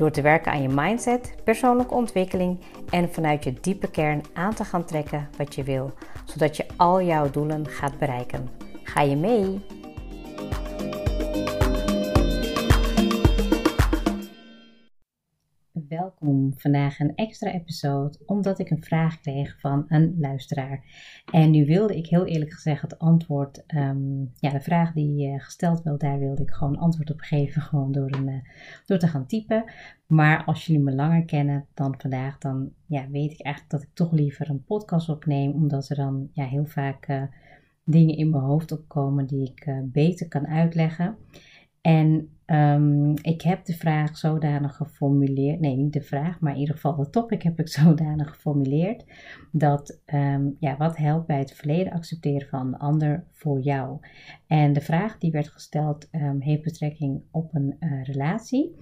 Door te werken aan je mindset, persoonlijke ontwikkeling en vanuit je diepe kern aan te gaan trekken wat je wil, zodat je al jouw doelen gaat bereiken. Ga je mee? Welkom. Vandaag een extra episode omdat ik een vraag kreeg van een luisteraar. En nu wilde ik heel eerlijk gezegd het antwoord, um, ja, de vraag die uh, gesteld werd, daar wilde ik gewoon antwoord op geven, gewoon door, een, uh, door te gaan typen. Maar als jullie me langer kennen dan vandaag, dan ja, weet ik eigenlijk dat ik toch liever een podcast opneem, omdat er dan ja, heel vaak uh, dingen in mijn hoofd opkomen die ik beter kan uitleggen. En um, ik heb de vraag zodanig geformuleerd, nee niet de vraag, maar in ieder geval de topic heb ik zodanig geformuleerd dat um, ja, wat helpt bij het verleden accepteren van een ander voor jou? En de vraag die werd gesteld um, heeft betrekking op een uh, relatie.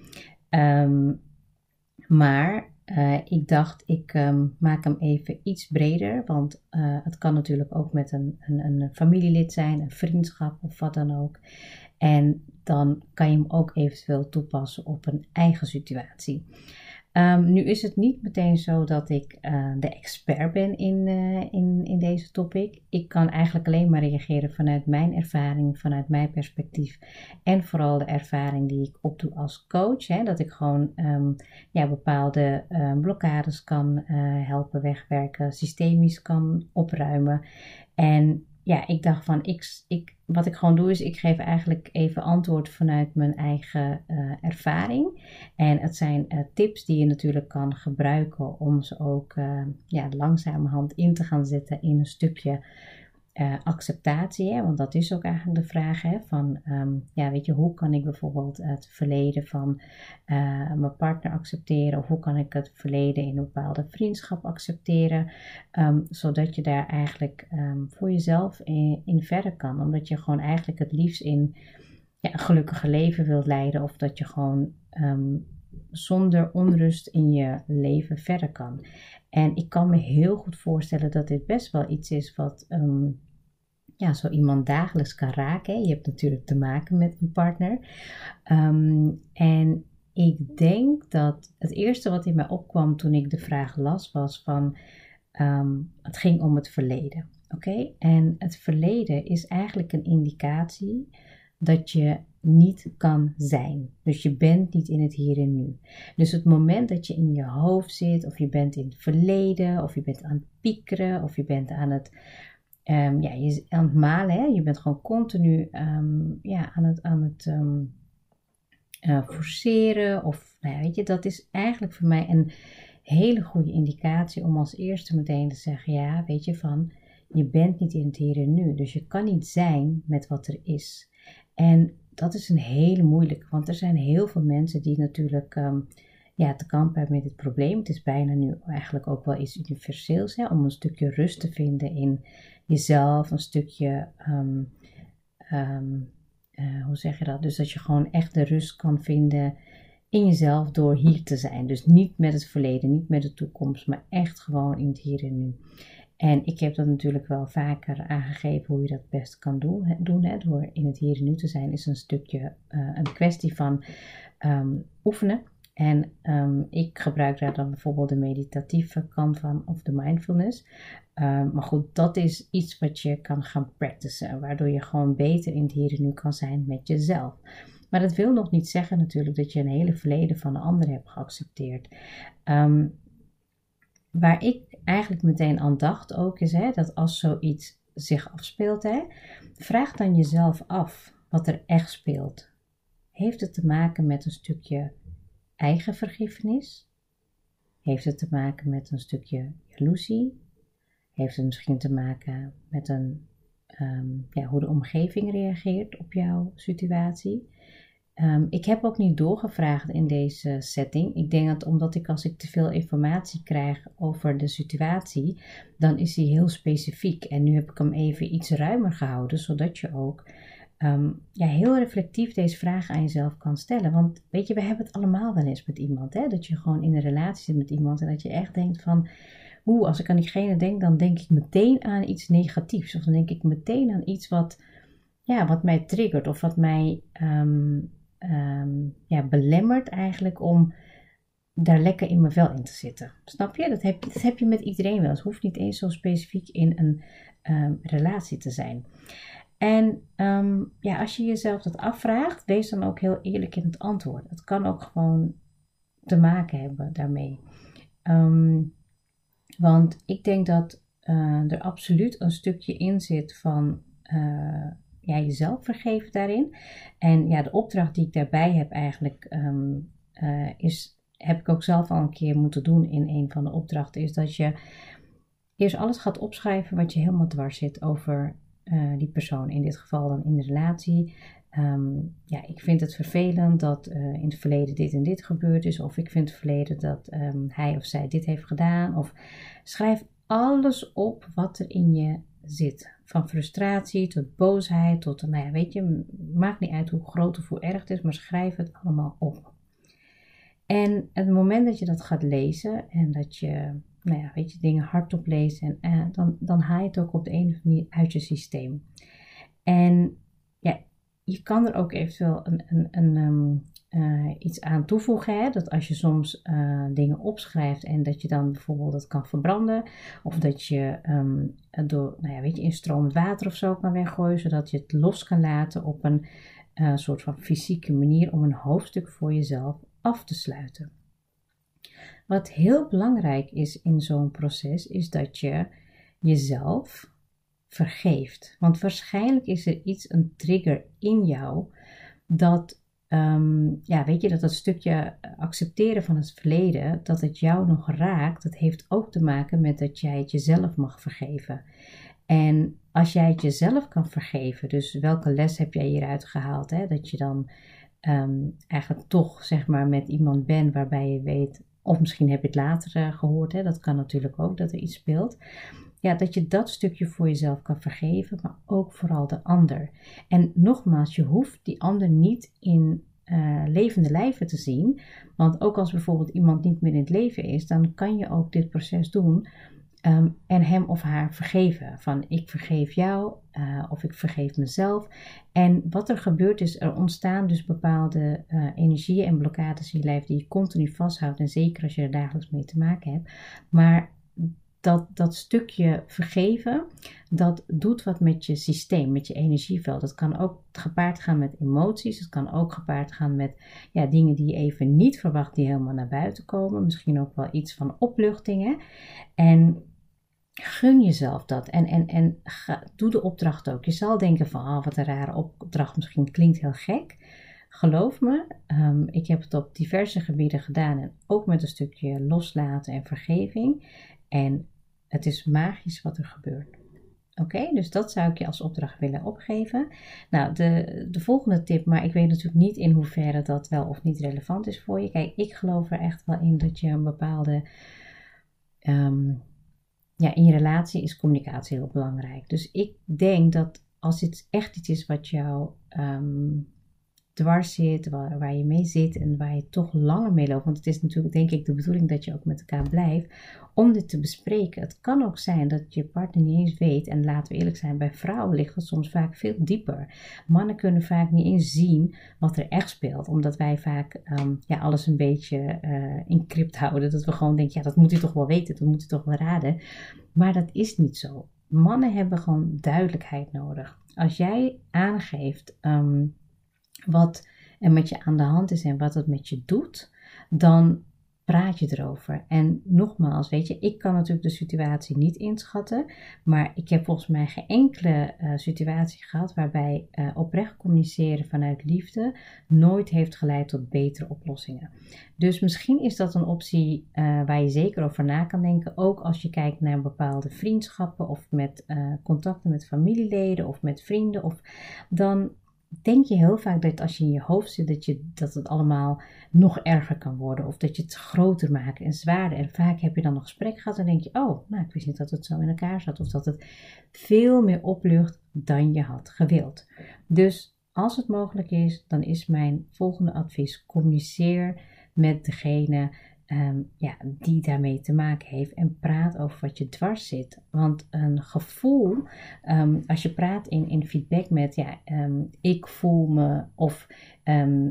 maar uh, ik dacht, ik maak hem even iets breder, want uh, het kan natuurlijk ook met een, een, een familielid zijn, een vriendschap of wat dan ook. En dan kan je hem ook eventueel toepassen op een eigen situatie. Um, nu is het niet meteen zo dat ik uh, de expert ben in, uh, in, in deze topic. Ik kan eigenlijk alleen maar reageren vanuit mijn ervaring, vanuit mijn perspectief. En vooral de ervaring die ik opdoe als coach. Hè, dat ik gewoon um, ja, bepaalde uh, blokkades kan helpen wegwerken, systemisch kan opruimen. En ja, ik dacht van, ik, ik, wat ik gewoon doe is, ik geef eigenlijk even antwoord vanuit mijn eigen uh, ervaring. En het zijn uh, tips die je natuurlijk kan gebruiken om ze ook uh, ja, langzamerhand in te gaan zetten in een stukje uh, acceptatie, hè? want dat is ook eigenlijk de vraag hè, van, um, ja, weet je, hoe kan ik bijvoorbeeld het verleden van uh, mijn partner accepteren? Of hoe kan ik het verleden in een bepaalde vriendschap accepteren, um, zodat je daar eigenlijk um, voor jezelf in, verder kan, omdat je gewoon eigenlijk het liefst in ja, een gelukkige leven wilt leiden. Of dat je gewoon zonder onrust in je leven verder kan. En ik kan me heel goed voorstellen dat dit best wel iets is wat ja, zo iemand dagelijks kan raken. Je hebt natuurlijk te maken met een partner. Um, en ik denk dat het eerste wat in mij opkwam toen ik de vraag las was van um, het ging om het verleden. Oké, en het verleden is eigenlijk een indicatie dat je niet kan zijn. Dus je bent niet in het hier en nu. Dus het moment dat je in je hoofd zit, of je bent in het verleden, of je bent aan het piekeren, of je bent aan het, um, ja, je, aan het malen, hè? je bent gewoon continu um, ja, aan het, aan het um, uh, forceren, of nou ja, weet je, dat is eigenlijk voor mij een hele goede indicatie om als eerste meteen te zeggen, ja, weet je, van je bent niet in het hier en nu. Dus je kan niet zijn met wat er is. En dat is een hele moeilijke, want er zijn heel veel mensen die natuurlijk ja, te kampen met dit probleem. Het is bijna nu eigenlijk ook wel iets universeels, hè, om een stukje rust te vinden in jezelf, een stukje, um, um, uh, hoe zeg je dat? Dus dat je gewoon echt de rust kan vinden in jezelf door hier te zijn. Dus niet met het verleden, niet met de toekomst, maar echt gewoon in het hier en nu. En ik heb dat natuurlijk wel vaker aangegeven hoe je dat best kan doen. doen hè, door in het hier en nu te zijn is een stukje uh, een kwestie van um, oefenen. En um, ik gebruik daar dan bijvoorbeeld de meditatieve kant van of de mindfulness. Um, maar goed, dat is iets wat je kan gaan practicen, waardoor je gewoon beter in het hier en nu kan zijn met jezelf. Maar dat wil nog niet zeggen natuurlijk dat je een hele verleden van de ander hebt geaccepteerd. Um, waar ik eigenlijk meteen aan dacht ook is hè, dat als zoiets zich afspeelt, hè, vraag dan jezelf af wat er echt speelt. Heeft het te maken met een stukje eigen vergiffenis? Heeft het te maken met een stukje jaloezie? Heeft het misschien te maken met een, um, ja, hoe de omgeving reageert op jouw situatie? ehm, ik heb ook niet doorgevraagd in deze setting. Ik denk dat omdat ik als ik te veel informatie krijg over de situatie, dan is die heel specifiek. En nu heb ik hem even iets ruimer gehouden, zodat je ook Ehm, ja, heel reflectief deze vraag aan jezelf kan stellen. Want weet je, we hebben het allemaal wel eens met iemand. Hè? Dat je gewoon in een relatie zit met iemand en dat je echt denkt van... Oeh, als ik aan diegene denk, dan denk ik meteen aan iets negatiefs. Of dan denk ik meteen aan iets wat, ja, wat mij triggert. Of wat mij ehm, ehm, ja, belemmert eigenlijk om daar lekker in mijn vel in te zitten. Snap je? Dat heb, dat heb je met iedereen wel. Het hoeft niet eens zo specifiek in een relatie te zijn. En ehm, ja, als je jezelf dat afvraagt, wees dan ook heel eerlijk in het antwoord. Het kan ook gewoon te maken hebben daarmee. Ehm, want ik denk dat uh, er absoluut een stukje in zit van uh, ja, jezelf vergeven daarin. En ja, de opdracht die ik daarbij heb eigenlijk, um, uh, is, heb ik ook zelf al een keer moeten doen in een van de opdrachten, is dat je eerst alles gaat opschrijven wat je helemaal dwars zit over uh, die persoon, in dit geval dan in de relatie. Um, ja, ik vind het vervelend dat uh, in het verleden dit en dit gebeurd is, of ik vind het verleden dat um, hij of zij dit heeft gedaan. Of schrijf alles op wat er in je zit. Van frustratie tot boosheid tot, nou ja, weet je, maakt niet uit hoe groot of hoe erg het is, maar schrijf het allemaal op. En het moment dat je dat gaat lezen en dat je nou ja, weet je, dingen hardop lezen. En uh, dan, dan haal je het ook op de een of andere manier uit je systeem. En ja, je kan er ook eventueel een, een, een, um, uh, iets aan toevoegen. Hè? Dat als je soms uh, dingen opschrijft en dat je dan bijvoorbeeld dat kan verbranden. Of dat je um, door, nou ja, weet je, in stromend water of zo kan weggooien. Zodat je het los kan laten op een soort van fysieke manier om een hoofdstuk voor jezelf af te sluiten. Wat heel belangrijk is in zo'n proces, is dat je jezelf vergeeft. Want waarschijnlijk is er iets, een trigger in jou, dat, um, ja, weet je, dat dat stukje accepteren van het verleden, dat het jou nog raakt, dat heeft ook te maken met dat jij het jezelf mag vergeven. En als jij het jezelf kan vergeven, dus welke les heb jij hieruit gehaald? Hè? Dat je dan um, eigenlijk toch zeg maar met iemand bent waarbij je weet, of misschien heb je het later uh, gehoord, hè, dat kan natuurlijk ook dat er iets speelt. Ja, dat je dat stukje voor jezelf kan vergeven, maar ook vooral de ander. En nogmaals, je hoeft die ander niet in uh, levende lijven te zien. Want ook als bijvoorbeeld iemand niet meer in het leven is, dan kan je ook dit proces doen Um, en hem of haar vergeven. Van ik vergeef jou uh, of ik vergeef mezelf. En wat er gebeurt is, er ontstaan dus bepaalde uh, energieën en blokkades in je lijf die je continu vasthoudt. En zeker als je er dagelijks mee te maken hebt. Maar dat, dat stukje vergeven, dat doet wat met je systeem, met je energieveld. Dat kan ook gepaard gaan met emoties. Het kan ook gepaard gaan met ja, dingen die je even niet verwacht, die helemaal naar buiten komen. Misschien ook wel iets van opluchtingen. En gun jezelf dat en, en, en ga, doe de opdracht ook. Je zal denken van, ah, wat een rare opdracht, misschien klinkt heel gek. Geloof me, um, ik heb het op diverse gebieden gedaan en ook met een stukje loslaten en vergeving. En het is magisch wat er gebeurt. Oké, dus dat zou ik je als opdracht willen opgeven. Nou, de, de volgende tip, maar ik weet natuurlijk niet in hoeverre dat wel of niet relevant is voor je. Kijk, ik geloof er echt wel in dat je een bepaalde um, ja, in je relatie is communicatie heel belangrijk. Dus ik denk dat als dit echt iets is wat jou um, dwars zit, waar, waar, je mee zit en waar je toch langer mee loopt. Want het is natuurlijk, denk ik, de bedoeling dat je ook met elkaar blijft om dit te bespreken. Het kan ook zijn dat je partner niet eens weet, en laten we eerlijk zijn, bij vrouwen ligt het soms vaak veel dieper. Mannen kunnen vaak niet eens zien wat er echt speelt, omdat wij vaak um, ja, alles een beetje uh, in crypt houden. Dat we gewoon denken, ja, dat moet u toch wel weten, dat moet u toch wel raden. Maar dat is niet zo. Mannen hebben gewoon duidelijkheid nodig. Als jij aangeeft um, wat er met je aan de hand is en wat het met je doet, dan praat je erover. En nogmaals, weet je, ik kan natuurlijk de situatie niet inschatten, maar ik heb volgens mij geen enkele uh, situatie gehad waarbij uh, oprecht communiceren vanuit liefde nooit heeft geleid tot betere oplossingen. Dus misschien is dat een optie uh, waar je zeker over na kan denken, ook als je kijkt naar bepaalde vriendschappen of met contacten met familieleden of met vrienden, of dan denk je heel vaak dat als je in je hoofd zit, dat, je, dat het allemaal nog erger kan worden. Of dat je het groter maakt en zwaarder. En vaak heb je dan een gesprek gehad en denk je, oh, nou, ik wist niet dat het zo in elkaar zat. Of dat het veel meer oplucht dan je had gewild. Dus als het mogelijk is, dan is mijn volgende advies: communiceer met degene um, ja, die daarmee te maken heeft en praat over wat je dwars zit. Want een gevoel, um, als je praat in, in feedback met ja, um, ik voel me of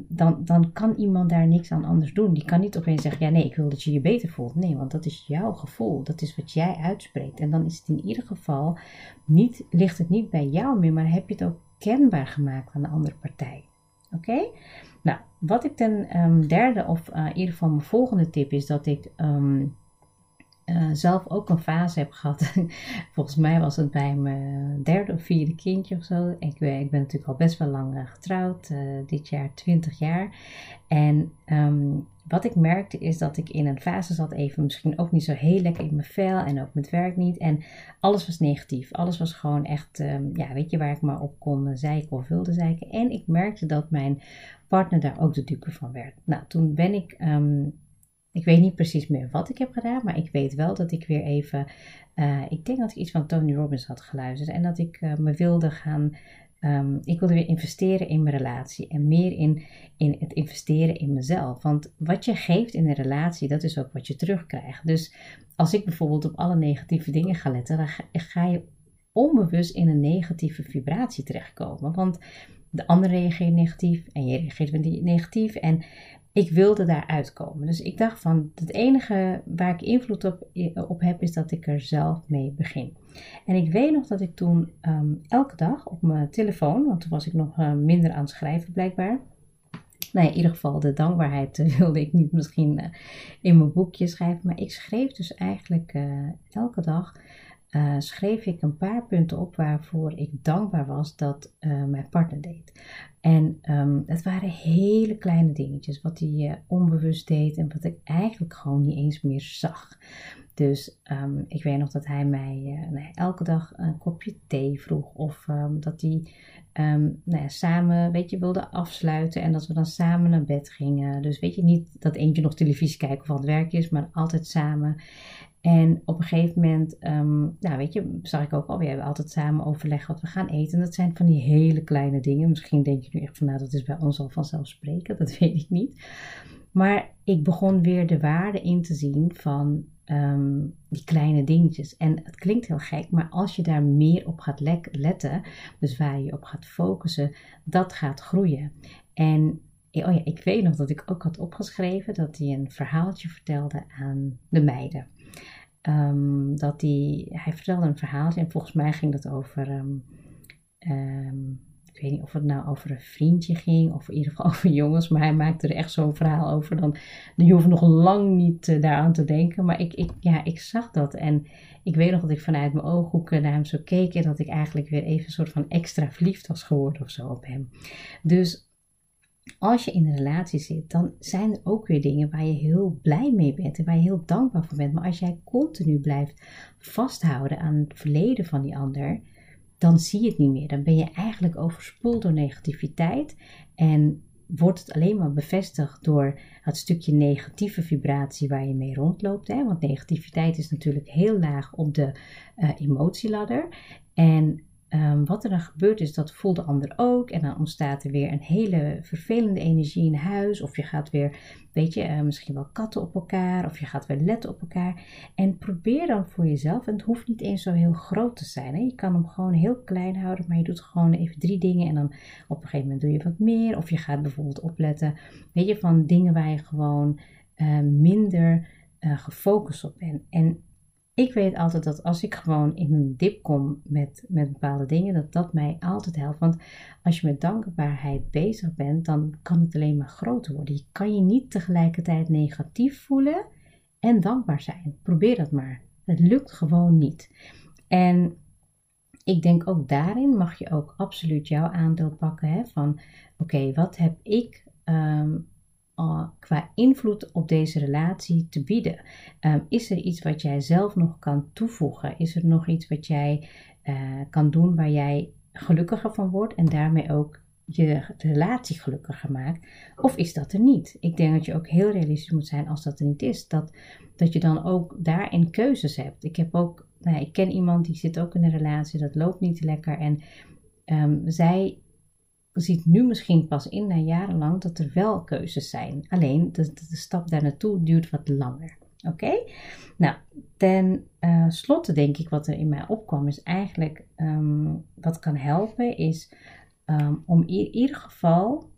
dan, dan kan iemand daar niks aan anders doen. Die kan niet opeens zeggen, ja nee, ik wil dat je je beter voelt. Nee, want dat is jouw gevoel. Dat is wat jij uitspreekt. En dan is het in ieder geval niet, ligt het niet bij jou meer, maar heb je het ook kenbaar gemaakt aan de andere partij. Oké? Nou, wat ik ten um, derde, of uh, in ieder geval mijn volgende tip is dat ik um, uh, zelf ook een fase heb gehad. Volgens mij was het bij mijn derde of vierde kindje of zo. Ik, eh, ik ben natuurlijk al best wel lang getrouwd, uh, dit jaar 20 jaar. En um, wat ik merkte is dat ik in een fase zat, even misschien ook niet zo heel lekker in mijn vel en ook met werk niet. En alles was negatief. Alles was gewoon echt, um, ja, weet je waar ik maar op kon zeiken of wilde zeiken. En ik merkte dat mijn partner daar ook de dupe van werd. Nou, toen ben ik, um, ik weet niet precies meer wat ik heb gedaan, maar ik weet wel dat ik weer even, uh, ik denk dat ik iets van Tony Robbins had geluisterd en dat ik uh, me wilde gaan Um, ik wilde weer investeren in mijn relatie en meer in, in het investeren in mezelf. Want wat je geeft in een relatie, dat is ook wat je terugkrijgt. Dus als ik bijvoorbeeld op alle negatieve dingen ga letten, dan ga, je onbewust in een negatieve vibratie terechtkomen. Want de ander reageert negatief en je reageert negatief. En ik wilde daar uitkomen. Dus ik dacht van het enige waar ik invloed op, op heb is dat ik er zelf mee begin. En ik weet nog dat ik toen ehm, elke dag op mijn telefoon, want toen was ik nog uh, minder aan het schrijven blijkbaar. Nou in ieder geval de dankbaarheid uh, wilde ik niet misschien uh, in mijn boekje schrijven. Maar ik schreef dus eigenlijk elke dag uh, schreef ik een paar punten op waarvoor ik dankbaar was dat uh, mijn partner deed. En um, het waren hele kleine dingetjes wat hij uh, onbewust deed en wat ik eigenlijk gewoon niet eens meer zag. Dus um, ik weet nog dat hij mij nou, elke dag een kopje thee vroeg of um, dat hij nou ja, samen, weet je, wilde afsluiten en dat we dan samen naar bed gingen. Dus weet je, niet dat eentje nog televisie kijken of aan het werk is, maar altijd samen. En op een gegeven moment, um, nou weet je, zag ik ook al, we hebben altijd samen overleggen wat we gaan eten. Dat zijn van die hele kleine dingen. Misschien denk je nu echt van, nou dat is bij ons al vanzelfsprekend, dat weet ik niet. Maar ik begon weer de waarde in te zien van um, die kleine dingetjes. En het klinkt heel gek, maar als je daar meer op gaat letten, dus waar je op gaat focussen, dat gaat groeien. En oh ja, ik weet nog dat ik ook had opgeschreven dat hij een verhaaltje vertelde aan de meiden. Um, dat die, hij vertelde een verhaaltje en volgens mij ging dat over, um, um, ik weet niet of het nou over een vriendje ging of in ieder geval over jongens, maar hij maakte er echt zo'n verhaal over. Dan, je hoeft nog lang niet uh, daaraan te denken, maar ik, ik, ja, ik zag dat en ik weet nog dat ik vanuit mijn ooghoeken naar hem zo keek en dat ik eigenlijk weer even een soort van extra verliefd was geworden of zo op hem. Dus als je in een relatie zit, dan zijn er ook weer dingen waar je heel blij mee bent en waar je heel dankbaar voor bent. Maar als jij continu blijft vasthouden aan het verleden van die ander, dan zie je het niet meer. Dan ben je eigenlijk overspoeld door negativiteit en wordt het alleen maar bevestigd door het stukje negatieve vibratie waar je mee rondloopt. Hè? Want negativiteit is natuurlijk heel laag op de uh, emotieladder. En Um, wat er dan gebeurt is, dat voelt de ander ook. En dan ontstaat er weer een hele vervelende energie in huis. Of je gaat weer, weet je, uh, misschien wel katten op elkaar. Of je gaat weer letten op elkaar. En probeer dan voor jezelf, en het hoeft niet eens zo heel groot te zijn. Hè? Je kan hem gewoon heel klein houden, maar je doet gewoon even drie dingen. En dan op een gegeven moment doe je wat meer. Of je gaat bijvoorbeeld opletten, weet je, van dingen waar je gewoon uh, minder uh, gefocust op bent. En ik weet altijd dat als ik gewoon in een dip kom met, met bepaalde dingen, dat dat mij altijd helpt. Want als je met dankbaarheid bezig bent, dan kan het alleen maar groter worden. Je kan je niet tegelijkertijd negatief voelen en dankbaar zijn. Probeer dat maar. Het lukt gewoon niet. En ik denk ook daarin mag je ook absoluut jouw aandeel pakken. Hè, van oké, wat heb ik um, qua invloed op deze relatie te bieden? Um, is er iets wat jij zelf nog kan toevoegen? Is er nog iets wat jij uh, kan doen waar jij gelukkiger van wordt en daarmee ook je relatie gelukkiger maakt? Of is dat er niet? Ik denk dat je ook heel realistisch moet zijn als dat er niet is. Dat, dat je dan ook daarin keuzes hebt. Ik heb ook, nou, ik ken iemand die zit ook in een relatie, dat loopt niet lekker. En um, zij ziet nu misschien pas in na jarenlang dat er wel keuzes zijn. Alleen de, de stap daar naartoe duurt wat langer. Oké? Nou, ten uh, slotte denk ik wat er in mij opkwam is eigenlijk um, wat kan helpen is um, om in ieder geval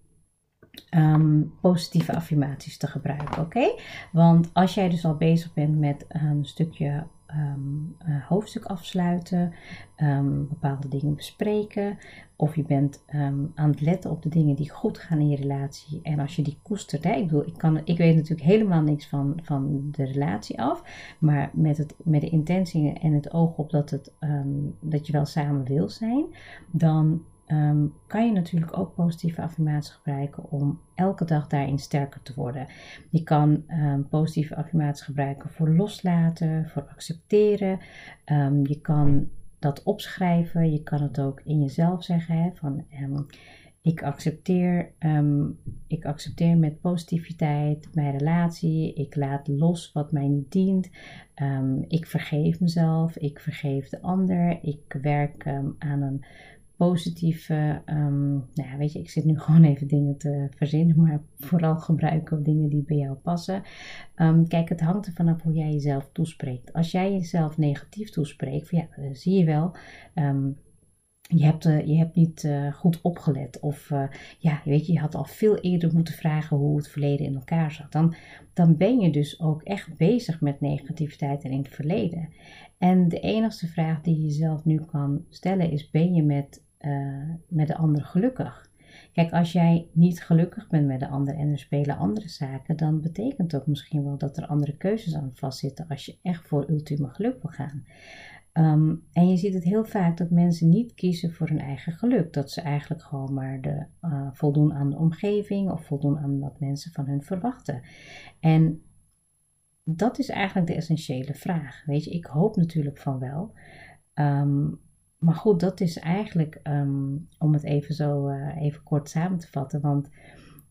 um, positieve affirmaties te gebruiken. Oké? Want als jij dus al bezig bent met een stukje um, uh, hoofdstuk afsluiten, um, bepaalde dingen bespreken, of je bent um, aan het letten op de dingen die goed gaan in je relatie. En als je die koestert, hè, ik bedoel, ik, kan, ik weet natuurlijk helemaal niks van, van de relatie af, maar met, het, met de intentie en het oog op dat, het, dat je wel samen wil zijn, dan Ehm, kan je natuurlijk ook positieve affirmaties gebruiken om elke dag daarin sterker te worden. Je kan um, positieve affirmaties gebruiken voor loslaten, voor accepteren. Um, je kan dat opschrijven. Je kan het ook in jezelf zeggen. Hè, van, ik accepteer, ik accepteer met positiviteit mijn relatie. Ik laat los wat mij niet dient. ik vergeef mezelf. Ik vergeef de ander. Ik werk aan een positieve, um, nou ja, weet je, ik zit nu gewoon even dingen te verzinnen, maar vooral gebruiken dingen die bij jou passen. Um, kijk, het hangt er vanaf hoe jij jezelf toespreekt. Als jij jezelf negatief toespreekt, ja, dan zie je wel. Um, je hebt, uh, je hebt niet uh, goed opgelet. Of uh, ja, weet je, je had al veel eerder moeten vragen hoe het verleden in elkaar zat. Dan, dan ben je dus ook echt bezig met negativiteit en in het verleden. En de enige vraag die je jezelf nu kan stellen is: ben je met uh, met de ander gelukkig. Kijk, als jij niet gelukkig bent met de ander en er spelen andere zaken, dan betekent dat misschien wel dat er andere keuzes aan vastzitten als je echt voor ultieme geluk wil gaan. Um, en je ziet het heel vaak dat mensen niet kiezen voor hun eigen geluk. Dat ze eigenlijk gewoon maar de, uh, voldoen aan de omgeving of voldoen aan wat mensen van hun verwachten. En dat is eigenlijk de essentiële vraag. Weet je, ik hoop natuurlijk van wel. Um, maar goed, dat is eigenlijk, ehm, om het even zo uh, even kort samen te vatten. Want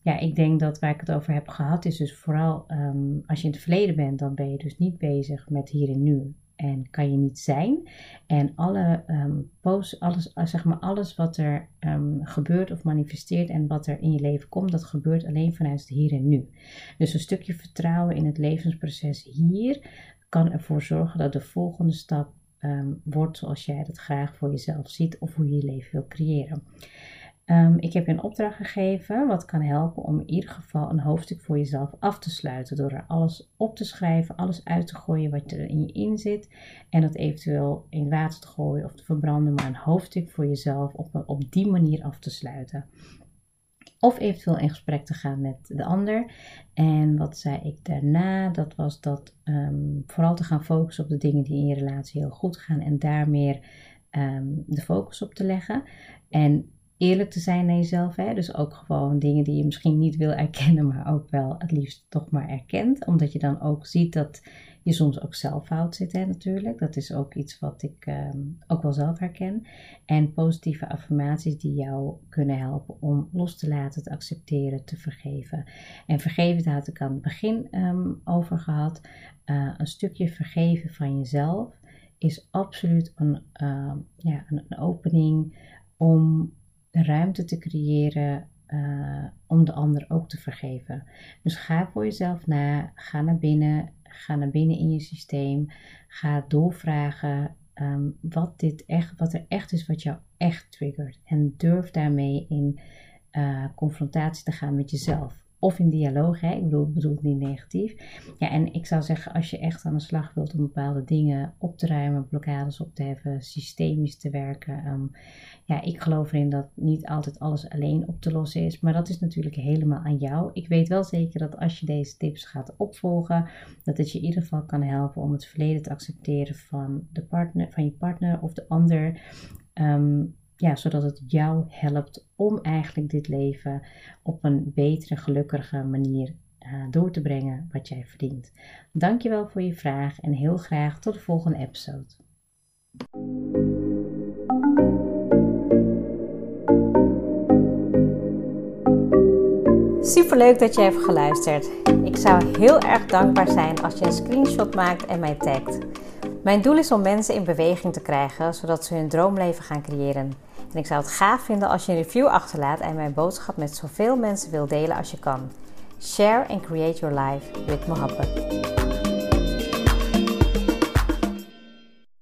ja, ik denk dat waar ik het over heb gehad, is dus vooral um, als je in het verleden bent, dan ben je dus niet bezig met hier en nu. En kan je niet zijn. En alle post, alles, eh, zeg maar alles wat er gebeurt of manifesteert en wat er in je leven komt, dat gebeurt alleen vanuit het hier en nu. Dus een stukje vertrouwen in het levensproces hier kan ervoor zorgen dat de volgende stap um, wordt zoals jij dat graag voor jezelf ziet of hoe je je leven wil creëren. Um, ik heb je een opdracht gegeven wat kan helpen om in ieder geval een hoofdstuk voor jezelf af te sluiten. Door er alles op te schrijven, alles uit te gooien wat er in je in zit. En dat eventueel in water te gooien of te verbranden, maar een hoofdstuk voor jezelf op, op die manier af te sluiten. Of eventueel in gesprek te gaan met de ander. En wat zei ik daarna? Dat was dat um, vooral te gaan focussen op de dingen die in je relatie heel goed gaan. En daar meer um, de focus op te leggen. En eerlijk te zijn naar jezelf. Hè? Dus ook gewoon dingen die je misschien niet wil erkennen, maar ook wel het liefst toch maar erkent. Omdat je dan ook ziet dat je soms ook zelf fout zit, hè, natuurlijk. Dat is ook iets wat ik ehm, ook wel zelf herken. En positieve affirmaties die jou kunnen helpen om los te laten, te accepteren, te vergeven. En vergeven, daar had ik aan het begin um, over gehad. Uh, een stukje vergeven van jezelf is absoluut een, uh, ja, een opening om ruimte te creëren uh, om de ander ook te vergeven. Dus ga voor jezelf na, ga naar binnen, ga naar binnen in je systeem, ga doorvragen um, wat, dit echt, wat er echt is wat jou echt triggert. En durf daarmee in uh, confrontatie te gaan met jezelf of in dialoog. Hè? Ik bedoel, bedoel het niet negatief. Ja, en ik zou zeggen, als je echt aan de slag wilt om bepaalde dingen op te ruimen, blokkades op te heffen, systemisch te werken. Um, ja, ik geloof erin dat niet altijd alles alleen op te lossen is. Maar dat is natuurlijk helemaal aan jou. Ik weet wel zeker dat als je deze tips gaat opvolgen, dat het je in ieder geval kan helpen om het verleden te accepteren van, de partner, van je partner of de ander. Um, ja, zodat het jou helpt om eigenlijk dit leven op een betere, gelukkige manier uh, door te brengen wat jij verdient. Dankjewel voor je vraag en heel graag tot de volgende episode. Super leuk dat je hebt geluisterd. Ik zou heel erg dankbaar zijn als je een screenshot maakt en mij tagt. Mijn doel is om mensen in beweging te krijgen, zodat ze hun droomleven gaan creëren. En ik zou het gaaf vinden als je een review achterlaat en mijn boodschap met zoveel mensen wil delen als je kan. Share and create your life with Mohabbat.